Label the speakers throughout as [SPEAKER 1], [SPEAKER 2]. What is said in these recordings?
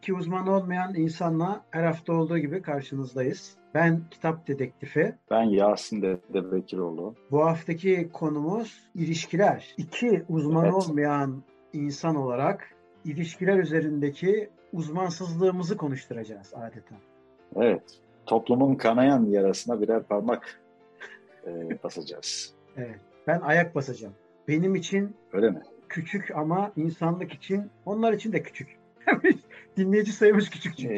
[SPEAKER 1] İki uzman olmayan insanla her hafta olduğu gibi karşınızdayız. Ben kitap dedektifi.
[SPEAKER 2] Ben Yasin Dedebekiroğlu.
[SPEAKER 1] Bu haftaki konumuz ilişkiler. İki uzman evet. olmayan insan olarak ilişkiler üzerindeki uzmansızlığımızı konuşturacağız adeta.
[SPEAKER 2] Evet. Toplumun kanayan yarasına birer parmak e, basacağız.
[SPEAKER 1] evet. Ben ayak basacağım. Benim için
[SPEAKER 2] Öyle mi?
[SPEAKER 1] küçük ama insanlık için onlar için de küçük. Dinleyici sayımız küçük çünkü.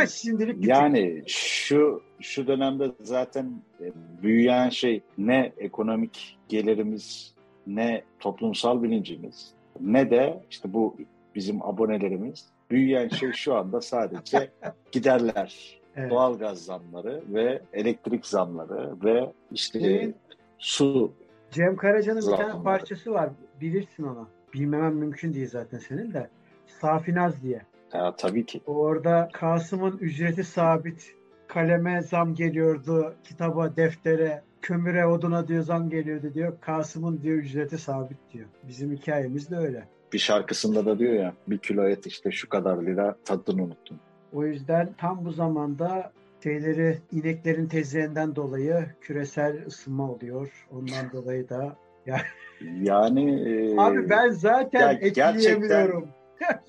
[SPEAKER 2] Ee, Şimdilik küçük. Yani şu şu dönemde zaten e, büyüyen şey ne ekonomik gelirimiz ne toplumsal bilincimiz ne de işte bu bizim abonelerimiz büyüyen şey şu anda sadece giderler. Evet. Doğalgaz zamları ve elektrik zamları ve işte evet. su
[SPEAKER 1] Cem Karaca'nın bir tane parçası var. Bilirsin onu. Bilmemem mümkün değil zaten senin de. Safinaz diye.
[SPEAKER 2] Ya tabii ki.
[SPEAKER 1] Orada Kasım'ın ücreti sabit. Kaleme zam geliyordu, kitaba, deftere, kömüre, oduna diyor zam geliyordu diyor. Kasım'ın diyor ücreti sabit diyor. Bizim hikayemiz de öyle.
[SPEAKER 2] Bir şarkısında da diyor ya bir kilo et işte şu kadar lira tadını unuttum.
[SPEAKER 1] O yüzden tam bu zamanda şeyleri ineklerin tezliğinden dolayı küresel ısınma oluyor. Ondan dolayı da
[SPEAKER 2] yani yani
[SPEAKER 1] e, abi ben zaten ya, etkileyemiyorum.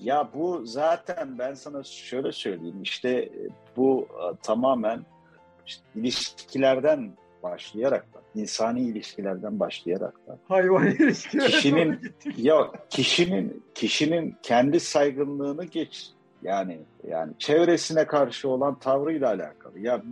[SPEAKER 2] Ya bu zaten ben sana şöyle söyleyeyim işte e, bu e, tamamen işte ilişkilerden başlayarak da insani ilişkilerden başlayarak da
[SPEAKER 1] hayvan ilişkileri
[SPEAKER 2] kişinin yok kişinin kişinin kendi saygınlığını geç yani yani çevresine karşı olan tavrıyla alakalı. Ya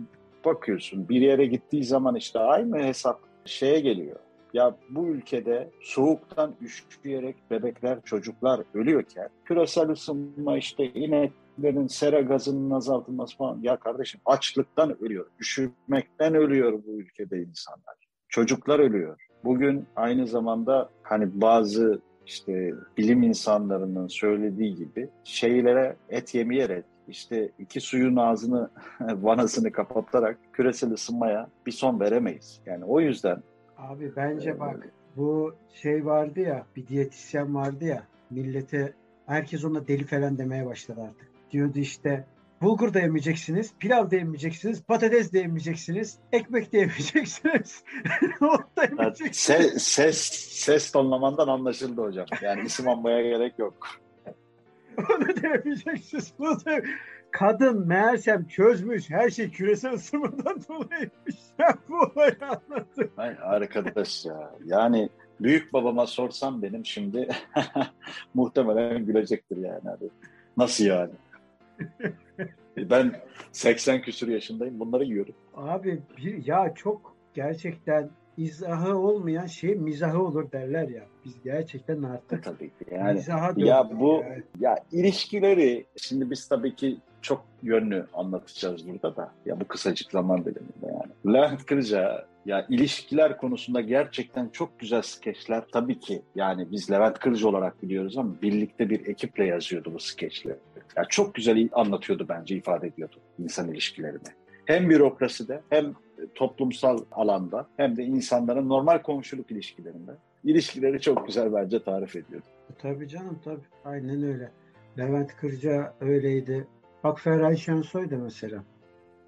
[SPEAKER 2] bakıyorsun bir yere gittiği zaman işte aynı hesap şeye geliyor. Ya bu ülkede soğuktan üşüyerek bebekler, çocuklar ölüyorken küresel ısınma işte ineklerin sera gazının azaltılması falan. Ya kardeşim açlıktan ölüyor, üşümekten ölüyor bu ülkede insanlar. Çocuklar ölüyor. Bugün aynı zamanda hani bazı işte bilim insanlarının söylediği gibi şeylere et yemeyerek işte iki suyun ağzını vanasını kapatarak küresel ısınmaya bir son veremeyiz. Yani o yüzden
[SPEAKER 1] Abi bence bak bu şey vardı ya bir diyetisyen vardı ya millete herkes ona deli falan demeye başladı artık. Diyordu işte bulgur da yemeyeceksiniz, pilav da yemeyeceksiniz, patates de yemeyeceksiniz, ekmek de yemeyeceksiniz.
[SPEAKER 2] da yemeyeceksiniz. Ses, ses, ses tonlamandan anlaşıldı hocam. Yani isim anmaya gerek yok.
[SPEAKER 1] Onu da yemeyeceksiniz. Bunu da... Kadın meğersem çözmüş her şey küresel ısınmadan dolayıymış. Ben bu olayı anladım.
[SPEAKER 2] Ay arkadaş ya. Yani büyük babama sorsam benim şimdi muhtemelen gülecektir yani. Nasıl yani? ben 80 küsur yaşındayım. Bunları yiyorum.
[SPEAKER 1] Abi bir, ya çok gerçekten izahı olmayan şey mizahı olur derler ya. Biz gerçekten artık
[SPEAKER 2] e, tabii ki yani ya bu yani. ya ilişkileri şimdi biz tabii ki çok yönlü anlatacağız burada da. Ya bu kısacık zaman diliminde yani. Levent Kırca ya ilişkiler konusunda gerçekten çok güzel skeçler. Tabii ki yani biz Levent Kırca olarak biliyoruz ama birlikte bir ekiple yazıyordu bu skeçleri. Ya çok güzel anlatıyordu bence, ifade ediyordu insan ilişkilerini. Hem bürokraside hem toplumsal alanda hem de insanların normal komşuluk ilişkilerinde ilişkileri çok güzel bence tarif ediyordu.
[SPEAKER 1] Tabii canım tabii. Aynen öyle. Levent Kırca öyleydi. Bak Ferhay Şensoy da mesela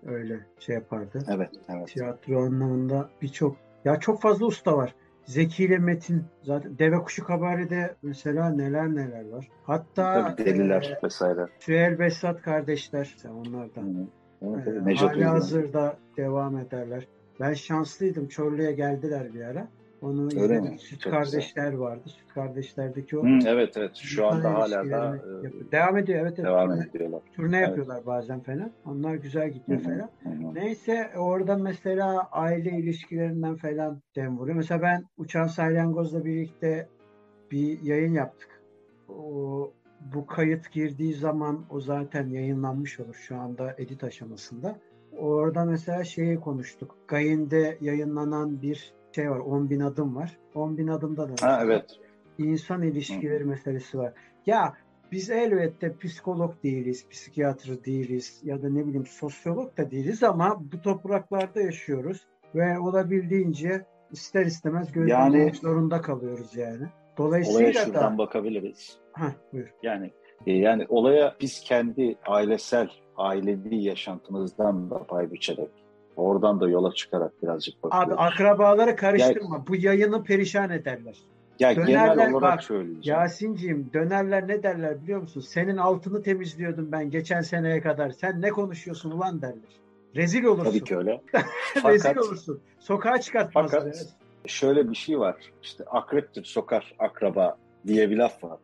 [SPEAKER 1] öyle şey yapardı.
[SPEAKER 2] Evet, evet.
[SPEAKER 1] Tiyatro anlamında birçok ya çok fazla usta var. Zeki ile Metin zaten Deve Kuşu Kabare'de mesela neler neler var. Hatta
[SPEAKER 2] Tabii deliler e, vesaire.
[SPEAKER 1] Süheyl Besat kardeşler onlardan. Hı. Evet, evet. Hala hazırda devam ederler. Ben şanslıydım. Çorlu'ya geldiler bir ara. Onu
[SPEAKER 2] Öyle mi?
[SPEAKER 1] Süt
[SPEAKER 2] Çok
[SPEAKER 1] Kardeşler vardı. Süt Kardeşlerdeki o
[SPEAKER 2] Hı, evet evet şu anda hala da e,
[SPEAKER 1] devam ediyor. Evet, evet.
[SPEAKER 2] devam
[SPEAKER 1] Turne-
[SPEAKER 2] ediyorlar.
[SPEAKER 1] Turne
[SPEAKER 2] Evet.
[SPEAKER 1] yapıyorlar bazen falan. Onlar güzel gidiyor
[SPEAKER 2] Hı hı,
[SPEAKER 1] falan.
[SPEAKER 2] hı hı.
[SPEAKER 1] Neyse orada mesela aile ilişkilerinden falan dem vuruyor. Mesela ben Uçan Salyangoz'la birlikte bir yayın yaptık. O, bu kayıt girdiği zaman o zaten yayınlanmış olur şu anda edit aşamasında. Orada mesela şeyi konuştuk. Gayin'de yayınlanan bir şey var. 10 bin adım var. 10 bin adımda da
[SPEAKER 2] Ha evet.
[SPEAKER 1] insan ilişkileri meselesi var. Ya biz elbette psikolog değiliz, psikiyatr değiliz ya da ne bileyim sosyolog da değiliz ama bu topraklarda yaşıyoruz ve olabildiğince ister istemez gözlemlemek
[SPEAKER 2] Yani-
[SPEAKER 1] zorunda kalıyoruz yani.
[SPEAKER 2] Olaya
[SPEAKER 1] Dolayısıyla
[SPEAKER 2] şuradan
[SPEAKER 1] da
[SPEAKER 2] bakabiliriz.
[SPEAKER 1] Heh, buyur.
[SPEAKER 2] Yani e, yani olaya biz kendi ailesel, ailevi yaşantımızdan da pay biçerek, oradan da yola çıkarak birazcık bakıyoruz.
[SPEAKER 1] Abi akrabaları karıştırma. Bu yayını perişan ederler.
[SPEAKER 2] ya
[SPEAKER 1] dönerler,
[SPEAKER 2] genel olarak
[SPEAKER 1] bak,
[SPEAKER 2] söyleyeceğim.
[SPEAKER 1] Yasin'ciğim dönerler ne derler biliyor musun? Senin altını temizliyordum ben geçen seneye kadar. Sen ne konuşuyorsun ulan derler. Rezil olursun.
[SPEAKER 2] Tabii ki öyle.
[SPEAKER 1] Rezil
[SPEAKER 2] Fakat
[SPEAKER 1] olursun. Sokağa çıkartmazlar.
[SPEAKER 2] Fakat-
[SPEAKER 1] evet.
[SPEAKER 2] Şöyle bir şey var. İşte akreptir sokar akraba diye bir laf var.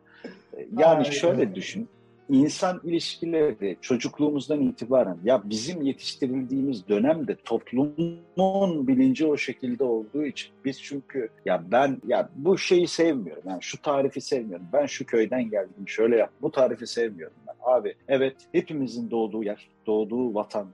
[SPEAKER 2] E, Yani
[SPEAKER 1] Aynen.
[SPEAKER 2] şöyle düşün. İnsan ilişkileri çocukluğumuzdan itibaren ya bizim yetiştirildiğimiz dönemde toplumun bilinci o şekilde olduğu için biz çünkü ya ben ya bu şeyi sevmiyorum. Yani şu tarifi sevmiyorum. Ben şu köyden geldim. Şöyle yap. Bu tarifi sevmiyorum ben. Abi evet hepimizin doğduğu yer, doğduğu vatan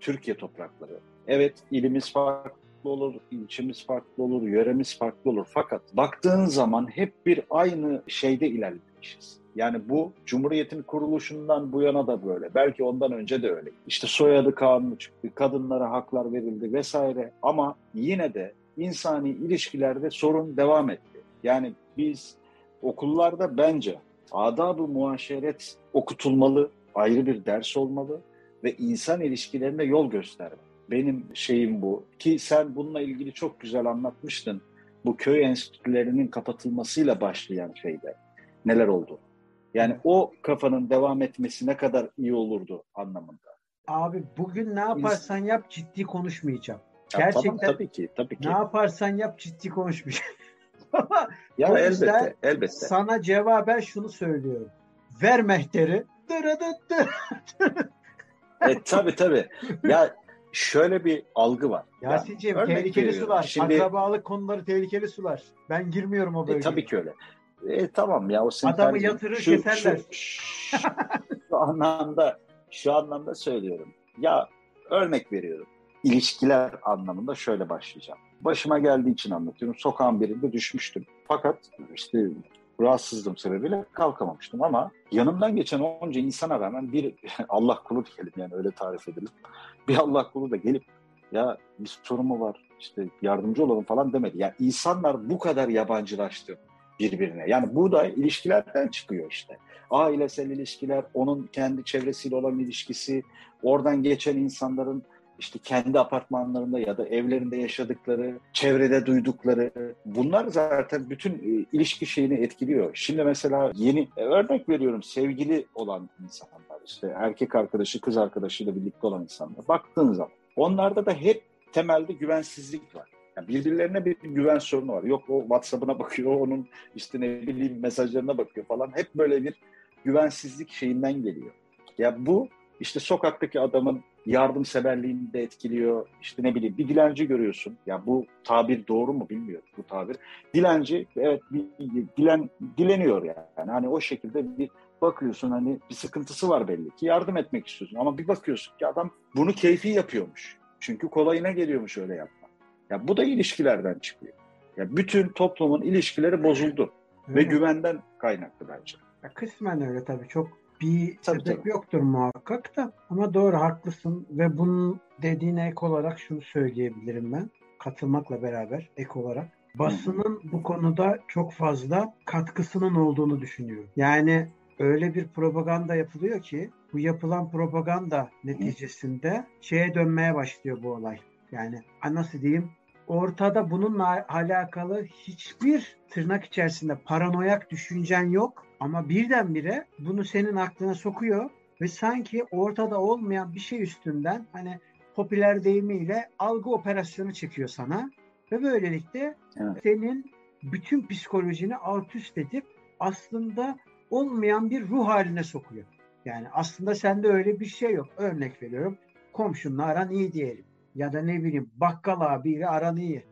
[SPEAKER 2] Türkiye toprakları. Evet ilimiz farklı olur, ilçemiz farklı olur, yöremiz farklı olur. Fakat baktığın zaman hep bir aynı şeyde ilerlemişiz. Yani bu Cumhuriyet'in kuruluşundan bu yana da böyle. Belki ondan önce de öyle. İşte soyadı kanunu çıktı, kadınlara haklar verildi vesaire. Ama yine de insani ilişkilerde sorun devam etti. Yani biz okullarda bence adab-ı muaşeret okutulmalı, ayrı bir ders olmalı ve insan ilişkilerine yol gösterme. Benim şeyim bu. Ki sen bununla ilgili çok güzel anlatmıştın. Bu köy enstitülerinin kapatılmasıyla başlayan şeyde neler oldu? Yani o kafanın devam etmesi ne kadar iyi olurdu anlamında.
[SPEAKER 1] Abi bugün ne yaparsan yap ciddi konuşmayacağım.
[SPEAKER 2] Ya
[SPEAKER 1] Gerçekten
[SPEAKER 2] tamam, tabii ki, tabii ki.
[SPEAKER 1] Ne yaparsan yap ciddi konuşmayacağım.
[SPEAKER 2] Ya
[SPEAKER 1] o
[SPEAKER 2] elbette, elbette.
[SPEAKER 1] sana cevaben şunu söylüyorum. Ver mehteri. Dırıdıt dır.
[SPEAKER 2] E, tabii tabii. Ya şöyle bir algı var. Ya,
[SPEAKER 1] Yasin'ciğim
[SPEAKER 2] örnek
[SPEAKER 1] tehlikeli
[SPEAKER 2] veriyorum.
[SPEAKER 1] sular.
[SPEAKER 2] Şimdi-
[SPEAKER 1] Akrabalık konuları tehlikeli sular. Ben girmiyorum o
[SPEAKER 2] E,
[SPEAKER 1] bölgeye.
[SPEAKER 2] tabii ki öyle. E, tamam ya o senin
[SPEAKER 1] Adamı yatırır, keserler.
[SPEAKER 2] Şu, şu anlamda şu anlamda söylüyorum. Ya örnek veriyorum. İlişkiler anlamında şöyle başlayacağım. Başıma geldiği için anlatıyorum. Sokağın birinde düşmüştüm. Fakat işte rahatsızlığım sebebiyle kalkamamıştım ama yanımdan geçen onca insana rağmen bir Allah kulu diyelim yani öyle tarif edelim. Bir Allah kulu da gelip ya bir sorun var işte yardımcı olalım falan demedi. Ya insanlar bu kadar yabancılaştı birbirine. Yani bu da ilişkilerden çıkıyor işte. Ailesel ilişkiler, onun kendi çevresiyle olan ilişkisi, oradan geçen insanların işte kendi apartmanlarında ya da evlerinde yaşadıkları, çevrede duydukları bunlar zaten bütün e, ilişki şeyini etkiliyor. Şimdi mesela yeni e, örnek veriyorum sevgili olan insanlar işte erkek arkadaşı kız arkadaşıyla birlikte olan insanlar baktığın zaman onlarda da hep temelde güvensizlik var. Yani birbirlerine bir güven sorunu var. Yok o WhatsApp'ına bakıyor, onun işte ne bileyim mesajlarına bakıyor falan. Hep böyle bir güvensizlik şeyinden geliyor. Ya bu işte sokaktaki adamın yardımseverliğini de etkiliyor. İşte ne bileyim bir dilenci görüyorsun. Ya bu tabir doğru mu bilmiyorum bu tabir. Dilenci evet dilen dileniyor yani. Hani o şekilde bir bakıyorsun hani bir sıkıntısı var belli ki yardım etmek istiyorsun ama bir bakıyorsun ki adam bunu keyfi yapıyormuş. Çünkü kolayına geliyormuş öyle yapmak. Ya bu da ilişkilerden çıkıyor. Ya bütün toplumun ilişkileri bozuldu ve güvenden kaynaklı bence.
[SPEAKER 1] Ya kısmen öyle tabii. Çok bir
[SPEAKER 2] Tabii,
[SPEAKER 1] sebep
[SPEAKER 2] tabii.
[SPEAKER 1] yoktur muhakkak da. Ama doğru haklısın ve bunun dediğine ek olarak şunu söyleyebilirim ben. Katılmakla beraber ek olarak. Basının bu konuda çok fazla katkısının olduğunu düşünüyorum. Yani öyle bir propaganda yapılıyor ki bu yapılan propaganda neticesinde şeye dönmeye başlıyor bu olay. Yani nasıl diyeyim ortada bununla alakalı hiçbir tırnak içerisinde paranoyak düşüncen yok ama birdenbire bunu senin aklına sokuyor ve sanki ortada olmayan bir şey üstünden hani popüler deyimiyle algı operasyonu çekiyor sana Ve böylelikle evet. senin bütün psikolojini alt üst edip aslında olmayan bir ruh haline sokuyor. Yani aslında sende öyle bir şey yok. Örnek veriyorum. Komşunla aran iyi diyelim. Ya da ne bileyim bakkal abiyle aran iyi.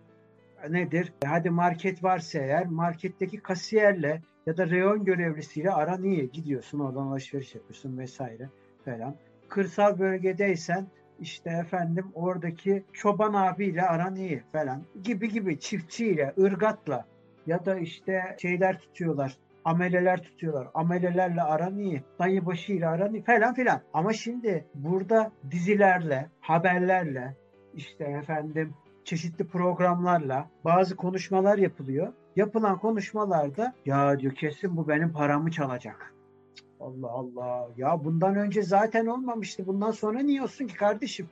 [SPEAKER 1] Nedir? Hadi market varsa eğer marketteki kasiyerle ya da reyon görevlisiyle aran iyi. Gidiyorsun oradan alışveriş yapıyorsun vesaire falan. Kırsal bölgedeysen işte efendim oradaki çoban abiyle aran iyi falan gibi gibi çiftçiyle, ırgatla ya da işte şeyler tutuyorlar ameleler tutuyorlar. Amelelerle aran iyi. Dayı başıyla aran iyi falan filan. Ama şimdi burada dizilerle, haberlerle, işte efendim çeşitli programlarla bazı konuşmalar yapılıyor. Yapılan konuşmalarda ya diyor kesin bu benim paramı çalacak. Allah Allah. Ya bundan önce zaten olmamıştı. Bundan sonra niye olsun ki kardeşim?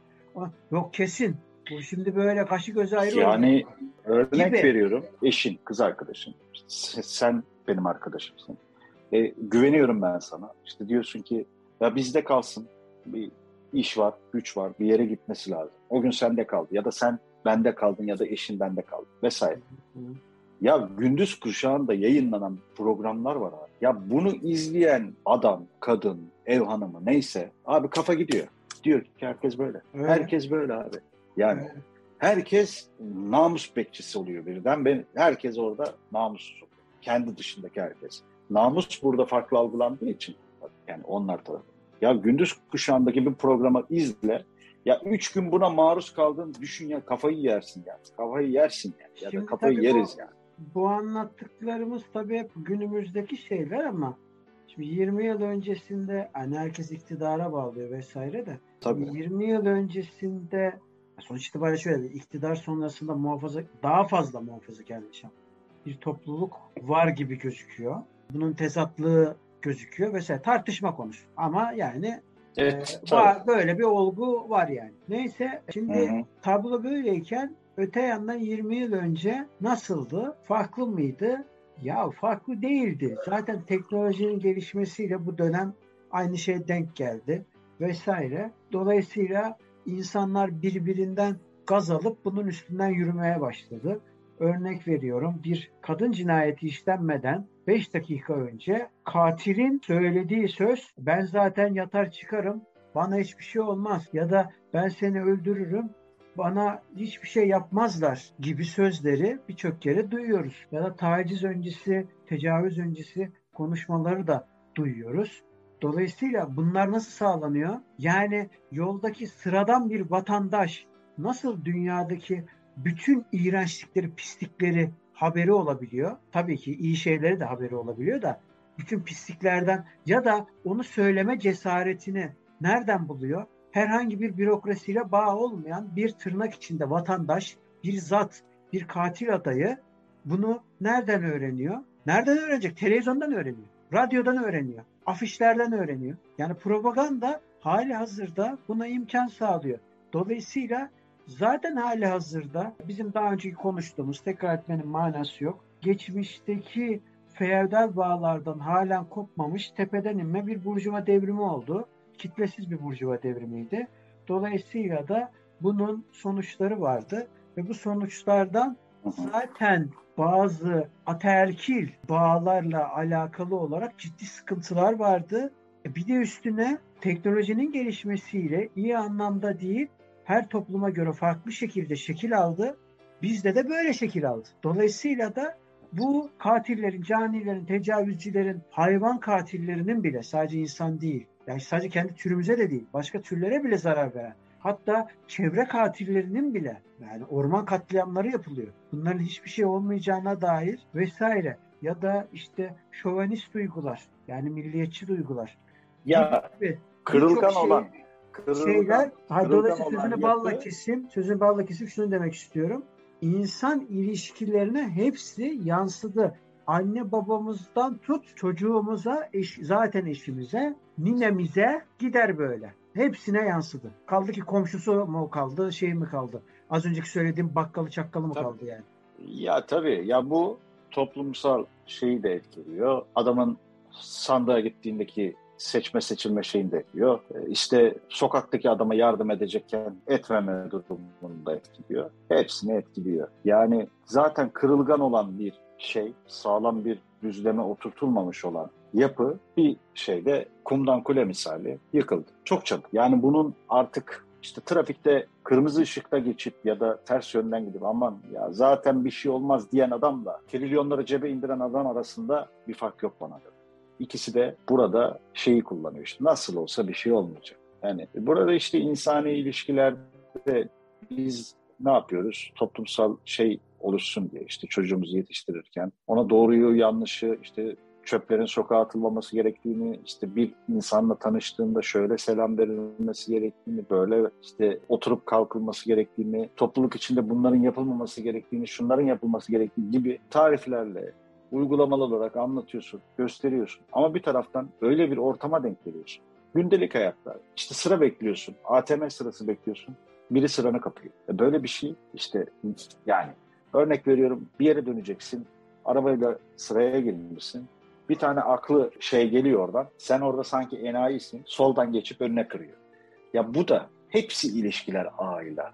[SPEAKER 1] Yok kesin. Bu şimdi böyle kaşı gözü ayrı
[SPEAKER 2] Yani oldu. örnek gibi. veriyorum. Eşin, kız arkadaşın. Sen benim arkadaşımsın. E, güveniyorum ben sana. İşte diyorsun ki ya bizde kalsın. Bir iş var, güç var, bir yere gitmesi lazım. O gün sende kaldı ya da sen bende kaldın ya da eşin bende kaldı vesaire. Hı hı. Ya gündüz kuşağında yayınlanan programlar var abi. Ya bunu izleyen adam, kadın, ev hanımı neyse abi kafa gidiyor. Diyor ki herkes böyle. Evet. Herkes böyle abi. Yani evet. herkes namus bekçisi oluyor birden. Ben, herkes orada namussuz kendi dışındaki herkes. Namus burada farklı algılandığı için yani onlar tarafı. Ya gündüz kuşağındaki bir programı izle. Ya üç gün buna maruz kaldığını düşün ya kafayı yersin ya. Kafayı yersin ya. Ya Şimdi da kafayı yeriz
[SPEAKER 1] bu,
[SPEAKER 2] yani.
[SPEAKER 1] Bu anlattıklarımız tabii hep günümüzdeki şeyler ama Şimdi 20 yıl öncesinde hani herkes iktidara bağlıyor vesaire de. Tabii. 20 yıl öncesinde sonuç itibariyle şöyle iktidar sonrasında muhafaza daha fazla muhafazakarlaşan bir topluluk var gibi gözüküyor. Bunun tezatlığı gözüküyor vesaire tartışma konusu. Ama yani evet, e, var, böyle bir olgu var yani. Neyse şimdi Hı-hı. tablo böyleyken öte yandan 20 yıl önce nasıldı? Farklı mıydı? Ya farklı değildi. Zaten teknolojinin gelişmesiyle bu dönem aynı şey denk geldi vesaire. Dolayısıyla insanlar birbirinden gaz alıp bunun üstünden yürümeye başladı. Örnek veriyorum bir kadın cinayeti işlenmeden 5 dakika önce katilin söylediği söz ben zaten yatar çıkarım bana hiçbir şey olmaz ya da ben seni öldürürüm bana hiçbir şey yapmazlar gibi sözleri birçok kere duyuyoruz. Ya da taciz öncesi, tecavüz öncesi konuşmaları da duyuyoruz. Dolayısıyla bunlar nasıl sağlanıyor? Yani yoldaki sıradan bir vatandaş nasıl dünyadaki bütün iğrençlikleri, pislikleri haberi olabiliyor. Tabii ki iyi şeyleri de haberi olabiliyor da bütün pisliklerden ya da onu söyleme cesaretini nereden buluyor? Herhangi bir bürokrasiyle bağ olmayan bir tırnak içinde vatandaş, bir zat, bir katil adayı bunu nereden öğreniyor? Nereden öğrenecek? Televizyondan öğreniyor. Radyodan öğreniyor. Afişlerden öğreniyor. Yani propaganda hali hazırda buna imkan sağlıyor. Dolayısıyla Zaten hali hazırda bizim daha önceki konuştuğumuz tekrar etmenin manası yok. Geçmişteki feodal bağlardan halen kopmamış tepeden inme bir burjuva devrimi oldu. Kitlesiz bir burjuva devrimiydi. Dolayısıyla da bunun sonuçları vardı ve bu sonuçlardan zaten bazı ataerkil bağlarla alakalı olarak ciddi sıkıntılar vardı. E, bir de üstüne teknolojinin gelişmesiyle iyi anlamda değil her topluma göre farklı şekilde şekil aldı. Bizde de böyle şekil aldı. Dolayısıyla da bu katillerin, canilerin, tecavüzcülerin, hayvan katillerinin bile sadece insan değil, yani sadece kendi türümüze de değil, başka türlere bile zarar veren, hatta çevre katillerinin bile yani orman katliamları yapılıyor. Bunların hiçbir şey olmayacağına dair vesaire ya da işte şovanist duygular yani milliyetçi duygular.
[SPEAKER 2] Ya gibi, kırılgan şey, olan
[SPEAKER 1] kırılgan, şeyler. Kırılgan dolayısıyla sözünü balla kesim, sözünü balla kesim şunu demek istiyorum. İnsan ilişkilerine hepsi yansıdı. Anne babamızdan tut çocuğumuza, eş, zaten eşimize, ninemize gider böyle. Hepsine yansıdı. Kaldı ki komşusu mu kaldı, şey mi kaldı? Az önceki söylediğim bakkalı çakkalı mı tabii. kaldı yani?
[SPEAKER 2] Ya tabii. Ya bu toplumsal şeyi de etkiliyor. Adamın sandığa gittiğindeki seçme seçilme şeyinde etkiliyor. E, işte sokaktaki adama yardım edecekken etmeme durumunda etkiliyor. Hepsini etkiliyor. Yani zaten kırılgan olan bir şey, sağlam bir düzleme oturtulmamış olan yapı bir şeyde kumdan kule misali yıkıldı. Çok çabuk. Yani bunun artık işte trafikte kırmızı ışıkta geçip ya da ters yönden gidip aman ya zaten bir şey olmaz diyen adamla trilyonları cebe indiren adam arasında bir fark yok bana göre. İkisi de burada şeyi kullanıyor işte nasıl olsa bir şey olmayacak. Yani burada işte insani ilişkilerde biz ne yapıyoruz? Toplumsal şey oluşsun diye işte çocuğumuzu yetiştirirken ona doğruyu yanlışı işte çöplerin sokağa atılmaması gerektiğini, işte bir insanla tanıştığında şöyle selam verilmesi gerektiğini, böyle işte oturup kalkılması gerektiğini, topluluk içinde bunların yapılmaması gerektiğini, şunların yapılması gerektiği gibi tariflerle uygulamalı olarak anlatıyorsun, gösteriyorsun. Ama bir taraftan öyle bir ortama denk geliyorsun. Gündelik hayatta işte sıra bekliyorsun, ATM sırası bekliyorsun. Biri sıranı kapıyor. E böyle bir şey işte yani örnek veriyorum bir yere döneceksin. Arabayla sıraya girmişsin bir tane aklı şey geliyor oradan. Sen orada sanki enayisin. Soldan geçip önüne kırıyor. Ya bu da hepsi ilişkiler ağıyla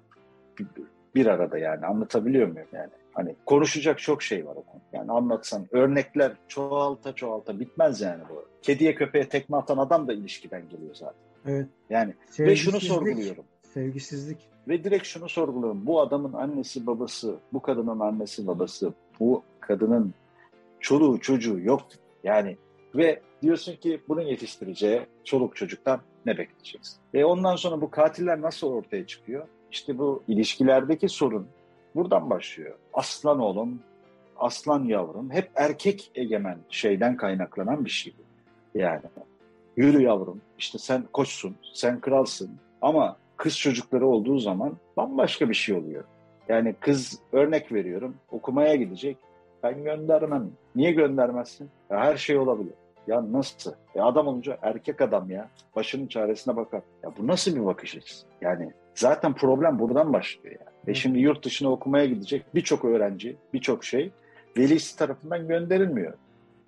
[SPEAKER 2] bir arada yani anlatabiliyor muyum yani? Hani konuşacak çok şey var o konu. Yani anlatsan örnekler çoğalta çoğalta bitmez yani bu. Kediye köpeğe tekme atan adam da ilişkiden geliyor zaten.
[SPEAKER 1] Evet.
[SPEAKER 2] Yani ve şunu sorguluyorum.
[SPEAKER 1] Sevgisizlik.
[SPEAKER 2] Ve direkt şunu sorguluyorum. Bu adamın annesi babası, bu kadının annesi babası, bu kadının çoluğu çocuğu yok yani ve diyorsun ki bunu yetiştireceği çoluk çocuktan ne bekleyeceksin? Ve ondan sonra bu katiller nasıl ortaya çıkıyor? İşte bu ilişkilerdeki sorun buradan başlıyor. Aslan oğlum, aslan yavrum hep erkek egemen şeyden kaynaklanan bir şey. Yani yürü yavrum işte sen koçsun, sen kralsın ama kız çocukları olduğu zaman bambaşka bir şey oluyor. Yani kız örnek veriyorum okumaya gidecek ben göndermem. Niye göndermezsin? Her şey olabilir. Ya nasıl? Ya adam olunca erkek adam ya. Başının çaresine bakar. Ya bu nasıl bir bakış açısı? Yani zaten problem buradan başlıyor yani. Ve şimdi yurt dışına okumaya gidecek birçok öğrenci, birçok şey velisi tarafından gönderilmiyor.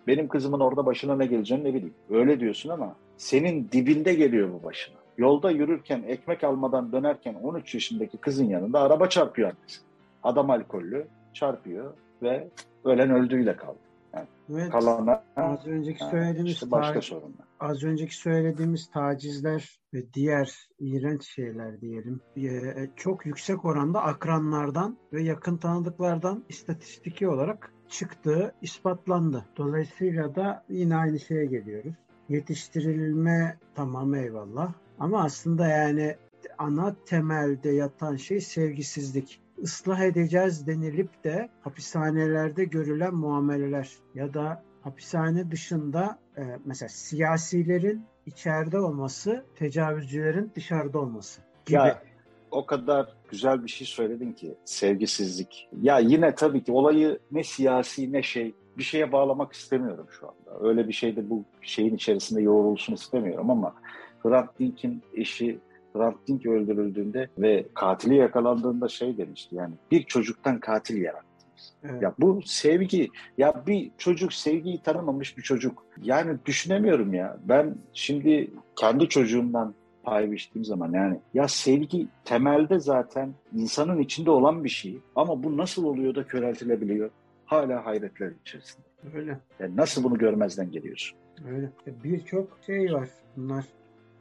[SPEAKER 2] Benim kızımın orada başına ne geleceğini ne bileyim. Öyle diyorsun ama senin dibinde geliyor bu başına. Yolda yürürken, ekmek almadan dönerken 13 yaşındaki kızın yanında araba çarpıyor annesi. Adam alkollü, çarpıyor ve ölen öldüğüyle kaldı. Yani
[SPEAKER 1] evet, kalana az önceki yani söylediğimiz işte başka sorunlar. Az önceki söylediğimiz tacizler ve diğer iğrenç şeyler diyelim. Ee, çok yüksek oranda akranlardan ve yakın tanıdıklardan istatistiki olarak çıktığı ispatlandı. Dolayısıyla da yine aynı şeye geliyoruz. Yetiştirilme tamam eyvallah. Ama aslında yani ana temelde yatan şey sevgisizlik ıslah edeceğiz denilip de hapishanelerde görülen muameleler ya da hapishane dışında e, mesela siyasilerin içeride olması, tecavüzcülerin dışarıda olması gibi.
[SPEAKER 2] Ya o kadar güzel bir şey söyledin ki sevgisizlik. Ya yine tabii ki olayı ne siyasi ne şey bir şeye bağlamak istemiyorum şu anda. Öyle bir şey de bu şeyin içerisinde yoğrulsun istemiyorum ama Hrant Dink'in eşi Hrant Dink öldürüldüğünde ve katili yakalandığında şey demişti yani bir çocuktan katil yarattınız. Evet. Ya bu sevgi ya bir çocuk sevgiyi tanımamış bir çocuk. Yani düşünemiyorum ya. Ben şimdi kendi çocuğumdan pay biçtiğim zaman yani ya sevgi temelde zaten insanın içinde olan bir şey ama bu nasıl oluyor da köreltilebiliyor? Hala hayretler içerisinde.
[SPEAKER 1] Öyle.
[SPEAKER 2] Yani nasıl bunu görmezden geliyorsun?
[SPEAKER 1] Öyle. Birçok şey var. Bunlar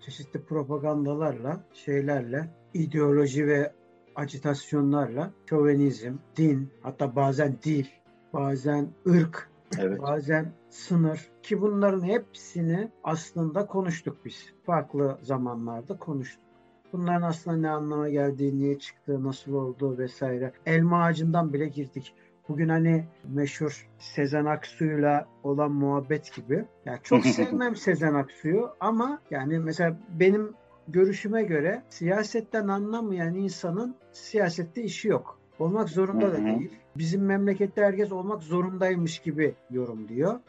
[SPEAKER 1] çeşitli propagandalarla, şeylerle, ideoloji ve acitasyonlarla şovenizm, din, hatta bazen dil, bazen ırk, evet. bazen sınır ki bunların hepsini aslında konuştuk biz. Farklı zamanlarda konuştuk. Bunların aslında ne anlama geldiği, niye çıktığı, nasıl olduğu vesaire. Elma ağacından bile girdik. Bugün hani meşhur Sezen Aksu'yla olan muhabbet gibi. Yani çok sevmem Sezen Aksu'yu ama yani mesela benim görüşüme göre siyasetten anlamayan insanın siyasette işi yok. Olmak zorunda da değil. Bizim memlekette herkes olmak zorundaymış gibi yorumluyor.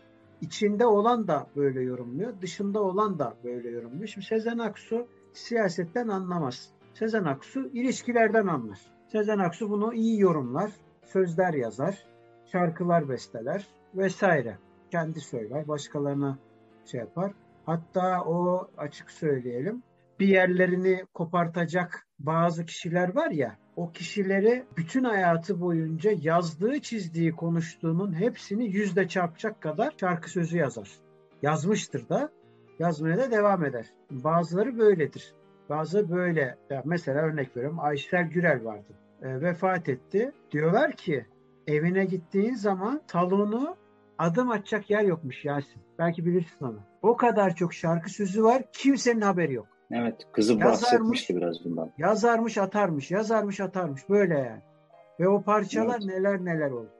[SPEAKER 1] İçinde olan da böyle yorumluyor. Dışında olan da böyle yorumluyor. Şimdi Sezen Aksu siyasetten anlamaz. Sezen Aksu ilişkilerden anlar. Sezen Aksu bunu iyi yorumlar sözler yazar, şarkılar besteler vesaire. Kendi söyler, başkalarına şey yapar. Hatta o açık söyleyelim bir yerlerini kopartacak bazı kişiler var ya o kişileri bütün hayatı boyunca yazdığı, çizdiği, konuştuğunun hepsini yüzde çarpacak kadar şarkı sözü yazar. Yazmıştır da yazmaya da devam eder. Bazıları böyledir. Bazı böyle. Mesela örnek veriyorum Aysel Gürel vardı. E, vefat etti. Diyorlar ki evine gittiğin zaman salonu adım atacak yer yokmuş Yasin. Belki bilirsin onu. O kadar çok şarkı sözü var. Kimsenin haberi yok.
[SPEAKER 2] Evet kızım yazarmış, bahsetmişti biraz bundan.
[SPEAKER 1] Yazarmış atarmış, yazarmış atarmış böyle yani. Ve o parçalar evet. neler neler oldu.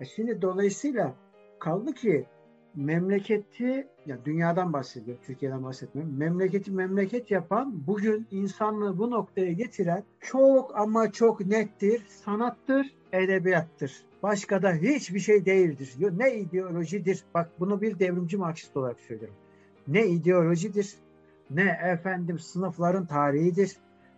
[SPEAKER 1] E şimdi dolayısıyla kaldı ki memleketi, ya dünyadan bahsediyorum, Türkiye'den bahsetmiyorum. Memleketi memleket yapan, bugün insanlığı bu noktaya getiren çok ama çok nettir, sanattır, edebiyattır. Başka da hiçbir şey değildir. Ne ideolojidir? Bak bunu bir devrimci Marksist olarak söylüyorum. Ne ideolojidir, ne efendim sınıfların tarihidir,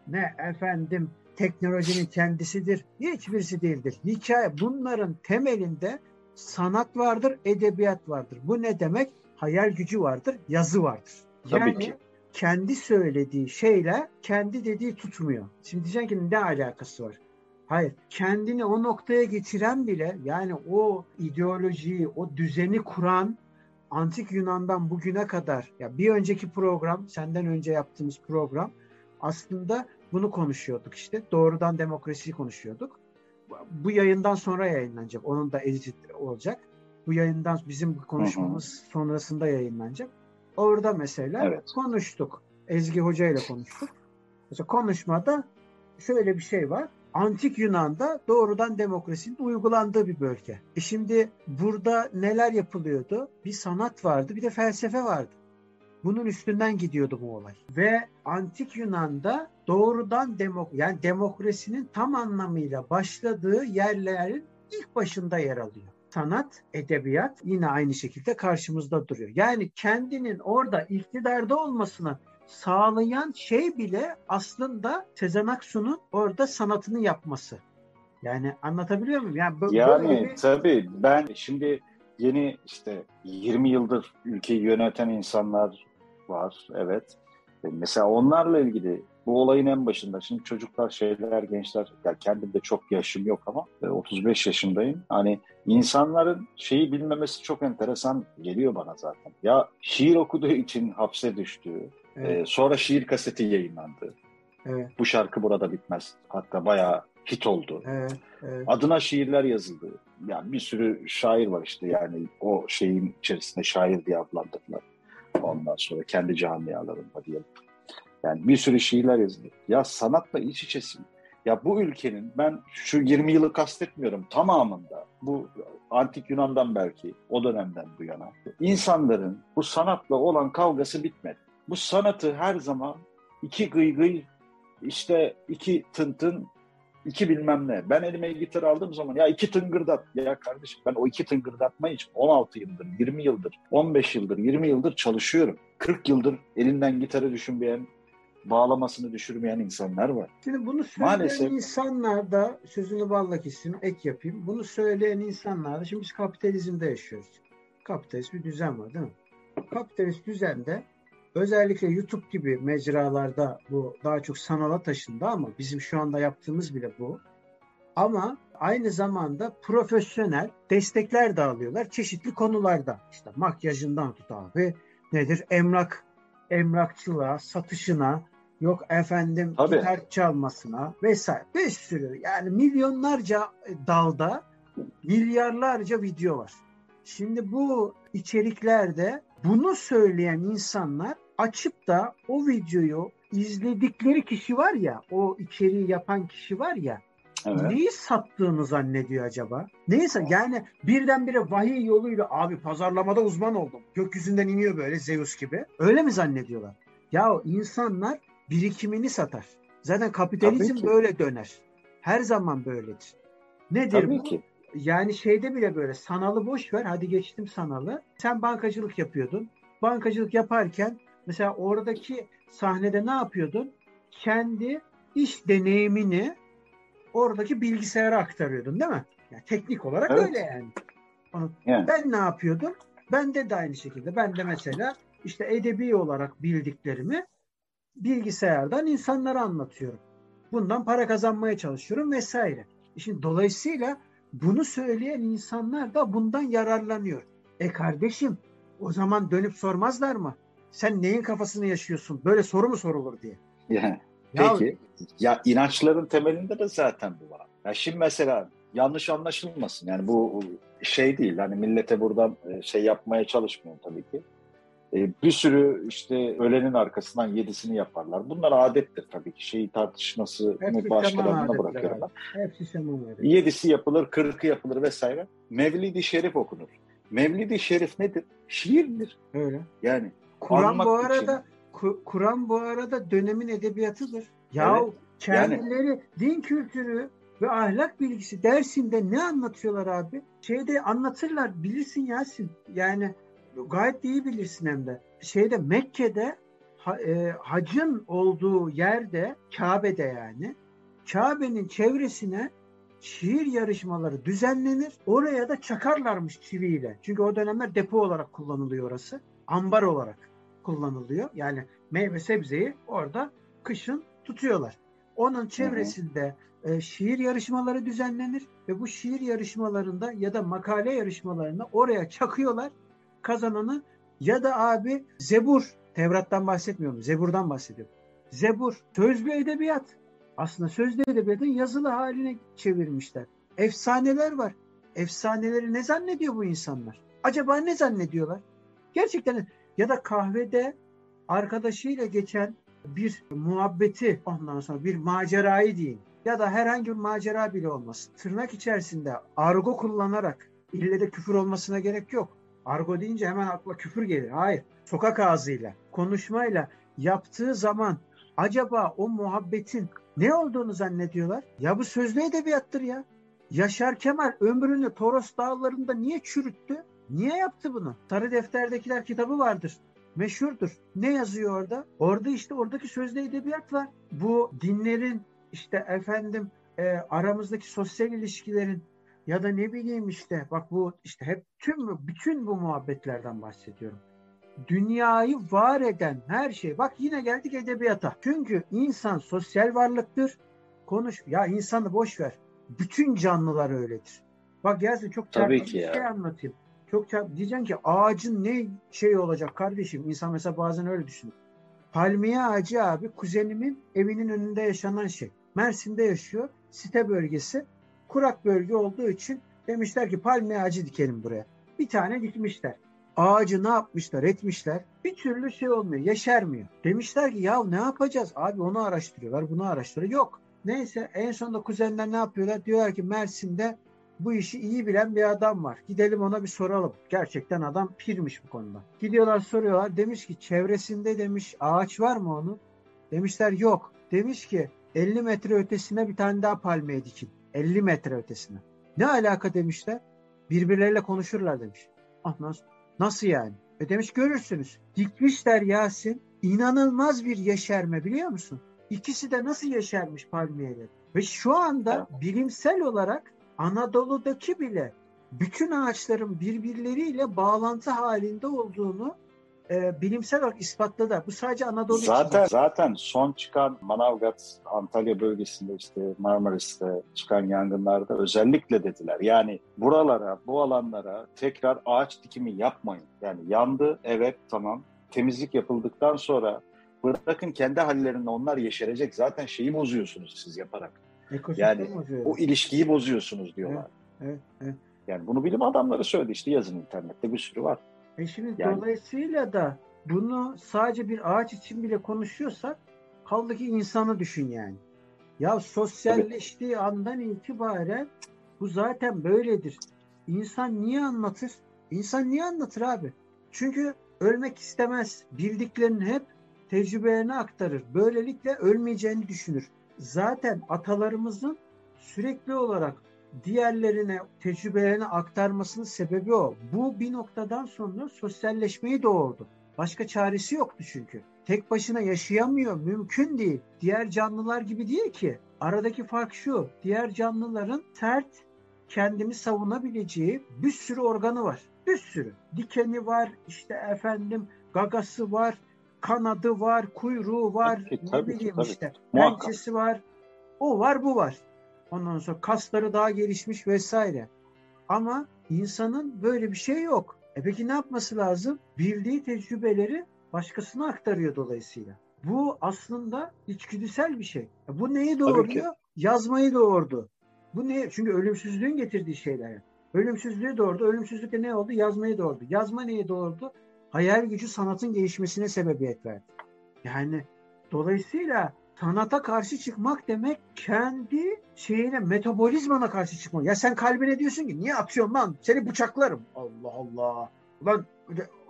[SPEAKER 1] ne efendim teknolojinin kendisidir. Hiçbirisi değildir. Hikaye bunların temelinde sanat vardır, edebiyat vardır. Bu ne demek? Hayal gücü vardır, yazı vardır.
[SPEAKER 2] Tabii
[SPEAKER 1] yani
[SPEAKER 2] ki.
[SPEAKER 1] kendi söylediği şeyle kendi dediği tutmuyor. Şimdi diyeceksin ki ne alakası var? Hayır. Kendini o noktaya getiren bile yani o ideolojiyi, o düzeni kuran antik Yunan'dan bugüne kadar ya bir önceki program, senden önce yaptığımız program aslında bunu konuşuyorduk işte. Doğrudan demokrasiyi konuşuyorduk. Bu yayından sonra yayınlanacak. Onun da edit olacak. Bu yayından bizim konuşmamız hı hı. sonrasında yayınlanacak. Orada mesela evet. konuştuk. Ezgi Hoca ile konuştuk. Mesela konuşmada şöyle bir şey var antik Yunan'da doğrudan demokrasinin uygulandığı bir bölge. E şimdi burada neler yapılıyordu? Bir sanat vardı, bir de felsefe vardı. Bunun üstünden gidiyordu bu olay. Ve antik Yunan'da doğrudan demok yani demokrasinin tam anlamıyla başladığı yerlerin ilk başında yer alıyor. Sanat, edebiyat yine aynı şekilde karşımızda duruyor. Yani kendinin orada iktidarda olmasını sağlayan şey bile aslında Sezen Aksu'nun orada sanatını yapması. Yani anlatabiliyor muyum?
[SPEAKER 2] Yani, bu, yani bir... tabii ben şimdi yeni işte 20 yıldır ülkeyi yöneten insanlar var. Evet. E, mesela onlarla ilgili bu olayın en başında şimdi çocuklar şeyler gençler ya kendim de çok yaşım yok ama 35 e, yaşındayım. Hani insanların şeyi bilmemesi çok enteresan geliyor bana zaten. Ya şiir okuduğu için hapse düştüğü, Evet. Ee, sonra şiir kaseti yayınlandı. Evet. Bu şarkı burada bitmez. Hatta bayağı hit oldu. Evet, evet. Adına şiirler yazıldı. Yani bir sürü şair var işte yani o şeyin içerisinde şair diye adlandırdılar. Ondan sonra kendi camialarında diyelim. Yani bir sürü şiirler yazıldı. Ya sanatla iç içesin. Ya bu ülkenin ben şu 20 yılı kastetmiyorum tamamında bu antik Yunan'dan belki o dönemden bu yana insanların bu sanatla olan kavgası bitmedi. Bu sanatı her zaman iki gıygıy, işte iki tıntın, iki bilmem ne. Ben elime gitar aldığım zaman ya iki tıngırdat. Ya kardeşim ben o iki tıngırdatma için 16 yıldır, 20 yıldır, 15 yıldır, 20 yıldır çalışıyorum. 40 yıldır elinden gitarı düşünmeyen, bağlamasını düşürmeyen insanlar var.
[SPEAKER 1] Şimdi bunu söyleyen Maalesef... insanlar da sözünü balla kesin ek yapayım. Bunu söyleyen insanlar da şimdi biz kapitalizmde yaşıyoruz. Kapitalist bir düzen var değil mi? Kapitalist düzende Özellikle YouTube gibi mecralarda bu daha çok sanala taşındı ama bizim şu anda yaptığımız bile bu. Ama aynı zamanda profesyonel destekler de alıyorlar çeşitli konularda. İşte makyajından tut abi nedir emlak emlakçılığa, satışına, yok efendim Tabii. gitar çalmasına vesaire. Bir sürü yani milyonlarca dalda milyarlarca video var. Şimdi bu içeriklerde bunu söyleyen insanlar açıp da o videoyu izledikleri kişi var ya, o içeriği yapan kişi var ya, Evet. Neyi sattığını zannediyor acaba? Neyse yani birdenbire vahiy yoluyla abi pazarlamada uzman oldum. Gökyüzünden iniyor böyle Zeus gibi. Öyle mi zannediyorlar? Ya insanlar birikimini satar. Zaten kapitalizm böyle döner. Her zaman böyledir. Nedir Tabii bu? Ki. Yani şeyde bile böyle sanalı boş ver. Hadi geçtim sanalı. Sen bankacılık yapıyordun. Bankacılık yaparken mesela oradaki sahnede ne yapıyordun? Kendi iş deneyimini oradaki bilgisayara aktarıyordun değil mi? Yani teknik olarak evet. öyle yani. Yani. Ben ne yapıyordum? Ben de de aynı şekilde. Ben de mesela işte edebi olarak bildiklerimi bilgisayardan insanlara anlatıyorum. Bundan para kazanmaya çalışıyorum vesaire. Şimdi dolayısıyla bunu söyleyen insanlar da bundan yararlanıyor. E kardeşim o zaman dönüp sormazlar mı? Sen neyin kafasını yaşıyorsun? Böyle soru mu sorulur diye.
[SPEAKER 2] Yani, peki. Ya, ya inançların temelinde de zaten bu var. Ya şimdi mesela yanlış anlaşılmasın. Yani bu şey değil. Hani millete buradan e, şey yapmaya çalışmıyorum tabii ki. E, bir sürü işte ölenin arkasından yedisini yaparlar. Bunlar adettir tabii ki. Şeyi tartışması başkalarına bırakıyorum.
[SPEAKER 1] Hepsi şaman
[SPEAKER 2] Yedisi yapılır, kırkı yapılır vesaire. Mevlidi Şerif okunur. Mevlidi Şerif nedir? Şiirdir.
[SPEAKER 1] Öyle.
[SPEAKER 2] Yani
[SPEAKER 1] Kur'an bu arada Kur'an bu arada dönemin edebiyatıdır. Ya evet. kendileri yani, din kültürü ve ahlak bilgisi dersinde ne anlatıyorlar abi? Şeyde anlatırlar bilirsin Yasin. Yani gayet iyi bilirsin hem de. Şeyde Mekke'de ha, e, hacın olduğu yerde Kabe'de yani Kabe'nin çevresine şiir yarışmaları düzenlenir. Oraya da çakarlarmış çiviyle. Çünkü o dönemler depo olarak kullanılıyor orası. Ambar olarak kullanılıyor. Yani meyve sebzeyi orada kışın tutuyorlar. Onun çevresinde e, şiir yarışmaları düzenlenir ve bu şiir yarışmalarında ya da makale yarışmalarında oraya çakıyorlar kazananı ya da abi Zebur, Tevrat'tan bahsetmiyorum, Zebur'dan bahsediyorum. Zebur, sözlü edebiyat. Aslında sözlü edebiyatın yazılı haline çevirmişler. Efsaneler var. Efsaneleri ne zannediyor bu insanlar? Acaba ne zannediyorlar? Gerçekten ya da kahvede arkadaşıyla geçen bir muhabbeti ondan sonra bir macerayı diyeyim ya da herhangi bir macera bile olmasın. Tırnak içerisinde argo kullanarak ille de küfür olmasına gerek yok. Argo deyince hemen akla küfür gelir. Hayır. Sokak ağzıyla, konuşmayla yaptığı zaman acaba o muhabbetin ne olduğunu zannediyorlar? Ya bu sözlü edebiyattır ya. Yaşar Kemal ömrünü Toros dağlarında niye çürüttü? Niye yaptı bunu? Sarı Defter'dekiler kitabı vardır. Meşhurdur. Ne yazıyor orada? Orada işte oradaki sözlü edebiyat var. Bu dinlerin işte efendim e, aramızdaki sosyal ilişkilerin ya da ne bileyim işte bak bu işte hep tüm bütün bu muhabbetlerden bahsediyorum. Dünyayı var eden her şey. Bak yine geldik edebiyata. Çünkü insan sosyal varlıktır. Konuş ya insanı boş ver. Bütün canlılar öyledir. Bak Yasin çok çarpıcı bir şey anlatayım. Çok çarp diyeceksin ki ağacın ne şey olacak kardeşim? İnsan mesela bazen öyle düşünür. Palmiye ağacı abi kuzenimin evinin önünde yaşanan şey. Mersin'de yaşıyor. Site bölgesi kurak bölge olduğu için demişler ki palmiye ağacı dikelim buraya. Bir tane dikmişler. Ağacı ne yapmışlar etmişler. Bir türlü şey olmuyor. Yeşermiyor. Demişler ki ya ne yapacağız? Abi onu araştırıyorlar bunu araştırıyor. Yok. Neyse en sonunda kuzenler ne yapıyorlar? Diyorlar ki Mersin'de bu işi iyi bilen bir adam var. Gidelim ona bir soralım. Gerçekten adam pirmiş bu konuda. Gidiyorlar soruyorlar. Demiş ki çevresinde demiş ağaç var mı onun? Demişler yok. Demiş ki 50 metre ötesine bir tane daha palmiye dikin. 50 metre ötesine. Ne alaka demişler. Birbirleriyle konuşurlar demiş. Ah nasıl, nasıl yani? E demiş görürsünüz. Dikmişler Yasin. İnanılmaz bir yeşerme biliyor musun? İkisi de nasıl yeşermiş palmiyeler. Ve şu anda bilimsel olarak Anadolu'daki bile bütün ağaçların birbirleriyle bağlantı halinde olduğunu e, bilimsel olarak ispatladı. Bu sadece Anadolu
[SPEAKER 2] zaten, için. Zaten son çıkan Manavgat, Antalya bölgesinde işte Marmaris'te çıkan yangınlarda özellikle dediler. Yani buralara, bu alanlara tekrar ağaç dikimi yapmayın. Yani yandı, evet tamam. Temizlik yapıldıktan sonra bırakın kendi hallerinde onlar yeşerecek. Zaten şeyi bozuyorsunuz siz yaparak. yani bozuyor. o ilişkiyi bozuyorsunuz diyorlar.
[SPEAKER 1] Evet, evet, evet.
[SPEAKER 2] Yani bunu bilim adamları söyledi işte yazın internette bir sürü var.
[SPEAKER 1] E şimdi yani, dolayısıyla da bunu sadece bir ağaç için bile konuşuyorsak kaldı ki insanı düşün yani. Ya sosyalleştiği evet. andan itibaren bu zaten böyledir. İnsan niye anlatır? İnsan niye anlatır abi? Çünkü ölmek istemez. Bildiklerini hep tecrübelerini aktarır. Böylelikle ölmeyeceğini düşünür. Zaten atalarımızın sürekli olarak diğerlerine tecrübelerini aktarmasının sebebi o. Bu bir noktadan sonra sosyalleşmeyi doğurdu. Başka çaresi yoktu çünkü. Tek başına yaşayamıyor, mümkün değil. Diğer canlılar gibi değil ki. Aradaki fark şu, diğer canlıların sert, kendini savunabileceği bir sürü organı var. Bir sürü. Dikeni var, işte efendim gagası var, kanadı var, kuyruğu var,
[SPEAKER 2] Tabii
[SPEAKER 1] ne
[SPEAKER 2] tabii
[SPEAKER 1] bileyim
[SPEAKER 2] tabii.
[SPEAKER 1] işte.
[SPEAKER 2] Muhakkak.
[SPEAKER 1] Pençesi var. O var, bu var. Ondan sonra kasları daha gelişmiş vesaire. Ama insanın böyle bir şey yok. E peki ne yapması lazım? Bildiği tecrübeleri başkasına aktarıyor dolayısıyla. Bu aslında içgüdüsel bir şey. E Bu neyi doğuruyor? Yazmayı doğurdu. Bu ne? Çünkü ölümsüzlüğün getirdiği şeyler. Ölümsüzlüğü doğurdu. Ölümsüzlük de ne oldu? Yazmayı doğurdu. Yazma neyi doğurdu? Hayal gücü sanatın gelişmesine sebebiyet verdi. Yani dolayısıyla sanata karşı çıkmak demek kendi şeyine metabolizmana karşı çıkmak. Ya sen kalbine diyorsun ki niye atıyorsun lan? Seni bıçaklarım. Allah Allah. Ulan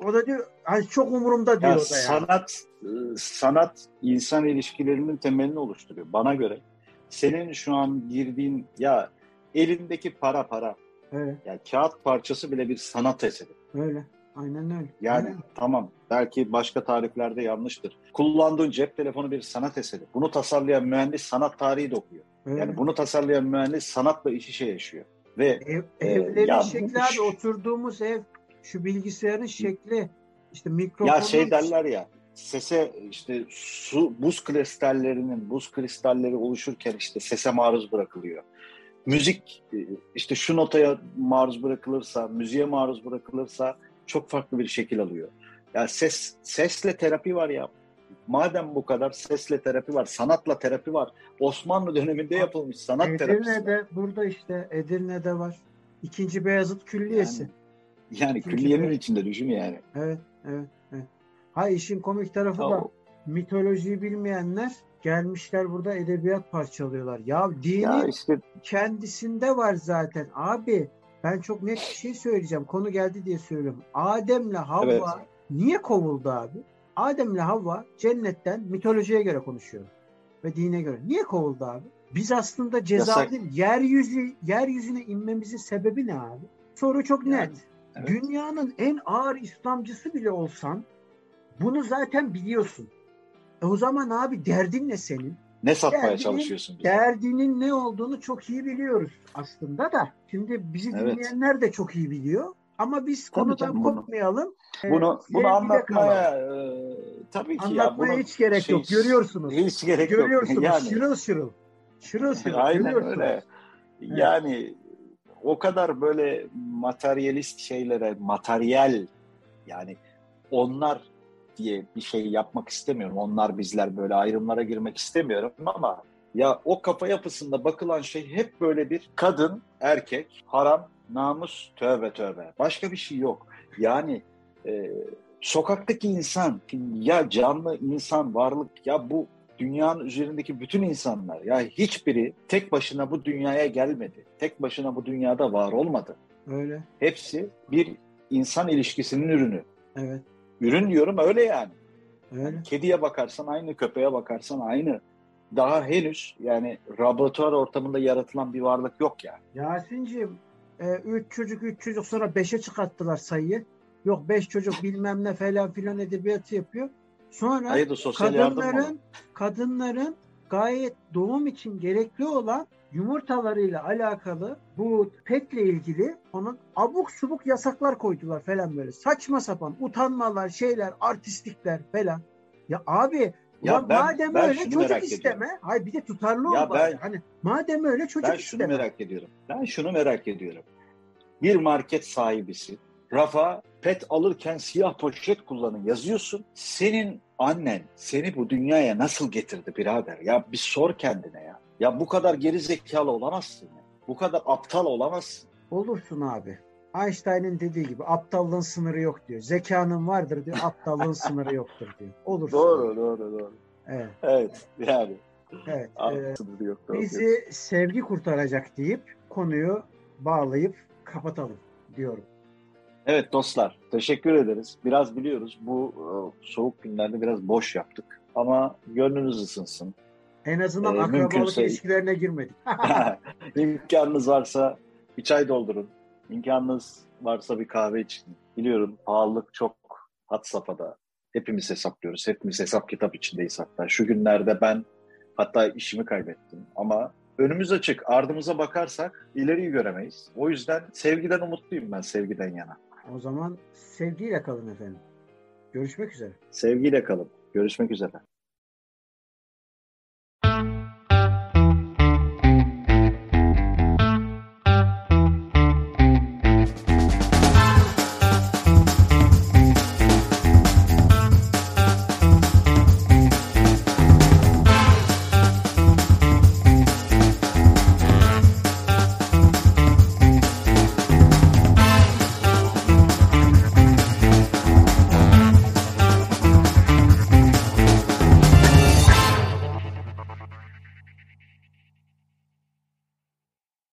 [SPEAKER 1] o da diyor "Ay çok umurumda diyor
[SPEAKER 2] Ya
[SPEAKER 1] o da yani.
[SPEAKER 2] sanat e, sanat insan ilişkilerinin temelini oluşturuyor bana göre. Senin şu an girdiğin ya elindeki para para
[SPEAKER 1] Evet,
[SPEAKER 2] ya kağıt parçası bile bir sanat eseri.
[SPEAKER 1] öyle. Aynen öyle.
[SPEAKER 2] Yani
[SPEAKER 1] Aynen.
[SPEAKER 2] tamam belki başka tariflerde yanlıştır. Kullandığın cep telefonu bir sanat eseri. Bunu tasarlayan mühendis sanat tarihi de okuyor.
[SPEAKER 1] öyle.
[SPEAKER 2] Yani bunu tasarlayan mühendis sanatla iç içe yaşıyor. Ve
[SPEAKER 1] Ev,
[SPEAKER 2] Ee,
[SPEAKER 1] evlerin
[SPEAKER 2] ya
[SPEAKER 1] şekli abi oturduğumuz ev şu bilgisayarın şekli işte mikrofonun
[SPEAKER 2] ya şey derler ya sese işte su buz kristallerinin buz kristalleri oluşurken işte sese maruz bırakılıyor. Müzik e, işte şu notaya maruz bırakılırsa, müziğe maruz bırakılırsa çok farklı bir şekil alıyor. Ya ses sesle terapi var ya. Madem bu kadar sesle terapi var, sanatla terapi var. Osmanlı döneminde yapılmış sanat terapisi. var.
[SPEAKER 1] Edirne'de burada işte Edirne'de var. İkinci Beyazıt Külliyesi.
[SPEAKER 2] Yani
[SPEAKER 1] İkinci
[SPEAKER 2] külliyenin
[SPEAKER 1] bir-
[SPEAKER 2] içinde düşün yani.
[SPEAKER 1] Evet, evet, evet. Ha işin komik tarafı da mitolojiyi bilmeyenler gelmişler burada edebiyat parçalıyorlar. Ya dini
[SPEAKER 2] ya işte
[SPEAKER 1] kendisinde var zaten. Abi ben çok net bir şey söyleyeceğim. Konu geldi diye söylüyorum. Adem'le Havva
[SPEAKER 2] Evet.
[SPEAKER 1] niye kovuldu abi? Adem'le Havva cennetten mitolojiye göre konuşuyor. Ve dine göre. Niye kovuldu abi? Biz aslında ceza
[SPEAKER 2] Yasak.
[SPEAKER 1] değil, yeryüzü, yeryüzüne inmemizin sebebi ne abi? Soru çok
[SPEAKER 2] Yani,
[SPEAKER 1] net.
[SPEAKER 2] evet.
[SPEAKER 1] Dünyanın en ağır İslamcısı bile olsan bunu zaten biliyorsun. E o zaman abi derdin ne senin?
[SPEAKER 2] Ne satmaya
[SPEAKER 1] Derdinin-
[SPEAKER 2] çalışıyorsun bize?
[SPEAKER 1] Derdinin ne olduğunu çok iyi biliyoruz aslında da. Şimdi bizi
[SPEAKER 2] Evet.
[SPEAKER 1] dinleyenler de çok iyi biliyor. Ama biz
[SPEAKER 2] Tabii
[SPEAKER 1] konudan
[SPEAKER 2] bunu-
[SPEAKER 1] kopmayalım. Ee,
[SPEAKER 2] Bunu bunu
[SPEAKER 1] sevgide
[SPEAKER 2] anlatmaya e, tabii ki ya
[SPEAKER 1] Anlatmaya
[SPEAKER 2] bunu
[SPEAKER 1] hiç gerek
[SPEAKER 2] şey-
[SPEAKER 1] yok. Görüyorsunuz.
[SPEAKER 2] hiç gerek
[SPEAKER 1] Görüyorsunuz.
[SPEAKER 2] yok. Yani
[SPEAKER 1] Şırıl şırıl. Şırıl şırıl.
[SPEAKER 2] aynen
[SPEAKER 1] Görüyorsunuz.
[SPEAKER 2] öyle. Yani o kadar böyle materyalist şeylere, materyal yani onlar diye bir şey yapmak istemiyorum. Onlar bizler böyle ayrımlara girmek istemiyorum ama ya o kafa yapısında bakılan şey hep böyle bir kadın, erkek, haram, namus, tövbe tövbe. Başka bir şey yok. Yani e, sokaktaki insan, ya canlı insan, varlık, ya bu dünyanın üzerindeki bütün insanlar, ya hiçbiri tek başına bu dünyaya gelmedi. Tek başına bu dünyada var olmadı.
[SPEAKER 1] Öyle.
[SPEAKER 2] Hepsi bir insan ilişkisinin ürünü.
[SPEAKER 1] Evet.
[SPEAKER 2] Ürün diyorum öyle yani.
[SPEAKER 1] Öyle.
[SPEAKER 2] Kediye bakarsan aynı, köpeğe bakarsan aynı. Daha henüz yani laboratuvar ortamında yaratılan bir varlık yok yani.
[SPEAKER 1] Yasin'ciğim e, üç çocuk üç çocuk sonra beşe çıkarttılar sayıyı. Yok beş çocuk bilmem ne falan filan edebiyatı yapıyor. Sonra
[SPEAKER 2] Hayır sosyal
[SPEAKER 1] kadınların kadınların gayet doğum için gerekli olan yumurtalarıyla alakalı bu petle ilgili onun abuk subuk yasaklar koydular falan böyle. Saçma sapan utanmalar, şeyler, artistlikler falan. Ya abi
[SPEAKER 2] Ya ben-
[SPEAKER 1] madem
[SPEAKER 2] ben
[SPEAKER 1] öyle çocuk isteme. Hayır bir de tutarlı ol
[SPEAKER 2] ben-
[SPEAKER 1] Hani madem öyle çocuk
[SPEAKER 2] Ben şunu
[SPEAKER 1] isteme.
[SPEAKER 2] merak ediyorum. Ben şunu merak ediyorum. Bir market sahibisi rafa pet alırken siyah poşet kullanın yazıyorsun. Senin annen seni bu dünyaya nasıl getirdi birader? Ya bir sor kendine ya. Ya bu kadar geri zekalı olamazsın ya. Bu kadar aptal olamazsın.
[SPEAKER 1] Olursun abi. Einstein'ın dediği gibi aptallığın sınırı yok diyor. Zekanın vardır diyor. Aptallığın sınırı yoktur diyor. Olursun.
[SPEAKER 2] Doğru, doğru, doğru.
[SPEAKER 1] Evet.
[SPEAKER 2] Evet, yani.
[SPEAKER 1] Evet.
[SPEAKER 2] Aslında yok. doğru.
[SPEAKER 1] bizi sevgi kurtaracak deyip konuyu bağlayıp kapatalım diyorum.
[SPEAKER 2] Evet dostlar, teşekkür ederiz. Biraz biliyoruz bu e, soğuk günlerde biraz boş yaptık. Ama gönlünüz ısınsın.
[SPEAKER 1] En azından
[SPEAKER 2] Ee,
[SPEAKER 1] akrabalık
[SPEAKER 2] mümkünse-
[SPEAKER 1] ilişkilerine girmedik.
[SPEAKER 2] İmkanınız varsa bir çay doldurun. İmkanınız varsa bir kahve için. Biliyorum pahalılık çok hat safhada. Hepimiz hesaplıyoruz. Hepimiz hesap kitap içindeyiz hatta. Şu günlerde ben hatta işimi kaybettim. Ama önümüz açık. Ardımıza bakarsak ileriyi göremeyiz. O yüzden sevgiden umutluyum ben sevgiden yana.
[SPEAKER 1] O zaman sevgiyle kalın efendim. Görüşmek üzere.
[SPEAKER 2] Sevgiyle kalın. Görüşmek üzere.